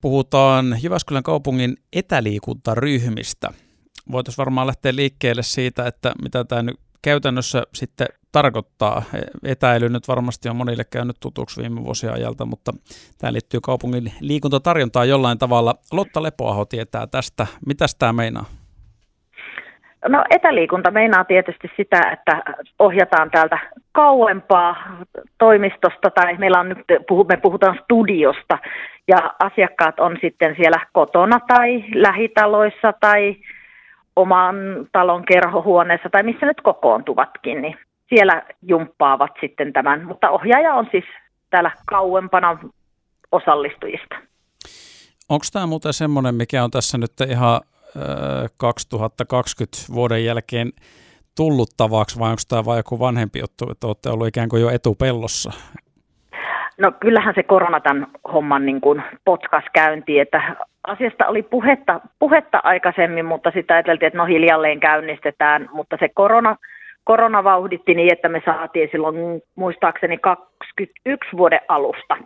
puhutaan Jyväskylän kaupungin etäliikuntaryhmistä. Voitaisiin varmaan lähteä liikkeelle siitä, että mitä tämä nyt käytännössä sitten tarkoittaa. Etäily nyt varmasti on monille käynyt tutuksi viime vuosien ajalta, mutta tämä liittyy kaupungin liikuntatarjontaan jollain tavalla. Lotta Lepoaho tietää tästä. Mitä tämä meinaa? No etäliikunta meinaa tietysti sitä, että ohjataan täältä kauempaa toimistosta tai meillä on nyt, me puhutaan studiosta ja asiakkaat on sitten siellä kotona tai lähitaloissa tai oman talon kerhohuoneessa tai missä nyt kokoontuvatkin, niin siellä jumppaavat sitten tämän, mutta ohjaaja on siis täällä kauempana osallistujista. Onko tämä muuten semmoinen, mikä on tässä nyt ihan 2020 vuoden jälkeen tullut tavaksi vai onko tämä vain joku vanhempi juttu, että olette ollut ikään kuin jo etupellossa? No kyllähän se korona tämän homman niin kuin potkas käyntiin, että asiasta oli puhetta, puhetta aikaisemmin, mutta sitä ajateltiin, että no hiljalleen käynnistetään, mutta se korona, korona vauhditti niin, että me saatiin silloin muistaakseni 21 vuoden alusta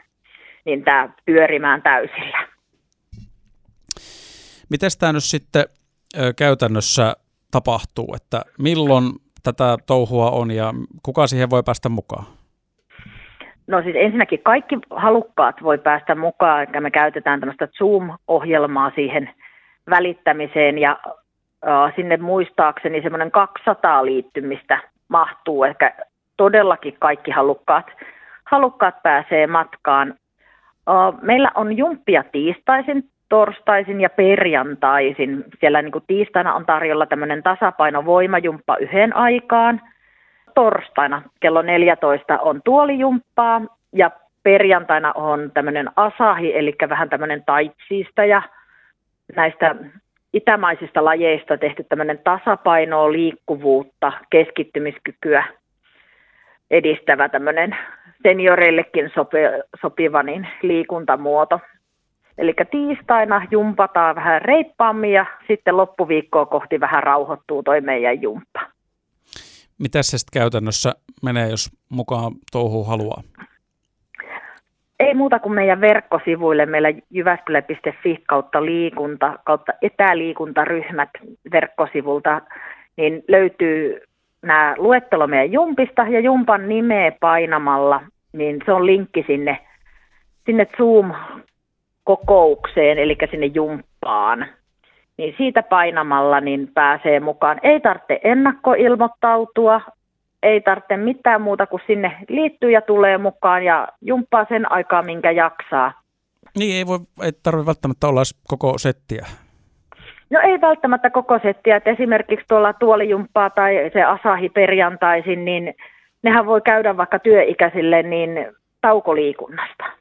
niin tämä pyörimään täysillä. Miten tämä nyt sitten käytännössä tapahtuu, että milloin tätä touhua on ja kuka siihen voi päästä mukaan? No siis ensinnäkin kaikki halukkaat voi päästä mukaan, eli me käytetään tämmöistä Zoom-ohjelmaa siihen välittämiseen ja äh, sinne muistaakseni semmoinen 200 liittymistä mahtuu, ehkä todellakin kaikki halukkaat, halukkaat pääsee matkaan. Äh, meillä on jumppia tiistaisin, torstaisin ja perjantaisin. Siellä niin kuin tiistaina on tarjolla tämmöinen tasapainovoimajumppa yhden aikaan – torstaina kello 14 on tuolijumppaa ja perjantaina on tämmöinen asahi, eli vähän tämmöinen taitsiista ja näistä itämaisista lajeista tehty tämmöinen tasapainoa, liikkuvuutta, keskittymiskykyä edistävä tämmöinen senioreillekin sopiva niin liikuntamuoto. Eli tiistaina jumpataan vähän reippaammin ja sitten loppuviikkoa kohti vähän rauhoittuu toi meidän jumppa. Mitä se sitten käytännössä menee, jos mukaan touhu haluaa? Ei muuta kuin meidän verkkosivuille, meillä jyväskylä.fi kautta liikunta, kautta etäliikuntaryhmät verkkosivulta, niin löytyy nämä luettelo meidän jumpista ja jumpan nimeä painamalla, niin se on linkki sinne, sinne Zoom-kokoukseen, eli sinne jumppaan niin siitä painamalla niin pääsee mukaan. Ei tarvitse ennakkoilmoittautua, ei tarvitse mitään muuta kuin sinne liittyy ja tulee mukaan ja jumppaa sen aikaa, minkä jaksaa. Niin, ei, voi, ei tarvitse välttämättä olla koko settiä. No ei välttämättä koko settiä, että esimerkiksi tuolla tuolijumppaa tai se asahi perjantaisin, niin nehän voi käydä vaikka työikäisille niin taukoliikunnasta.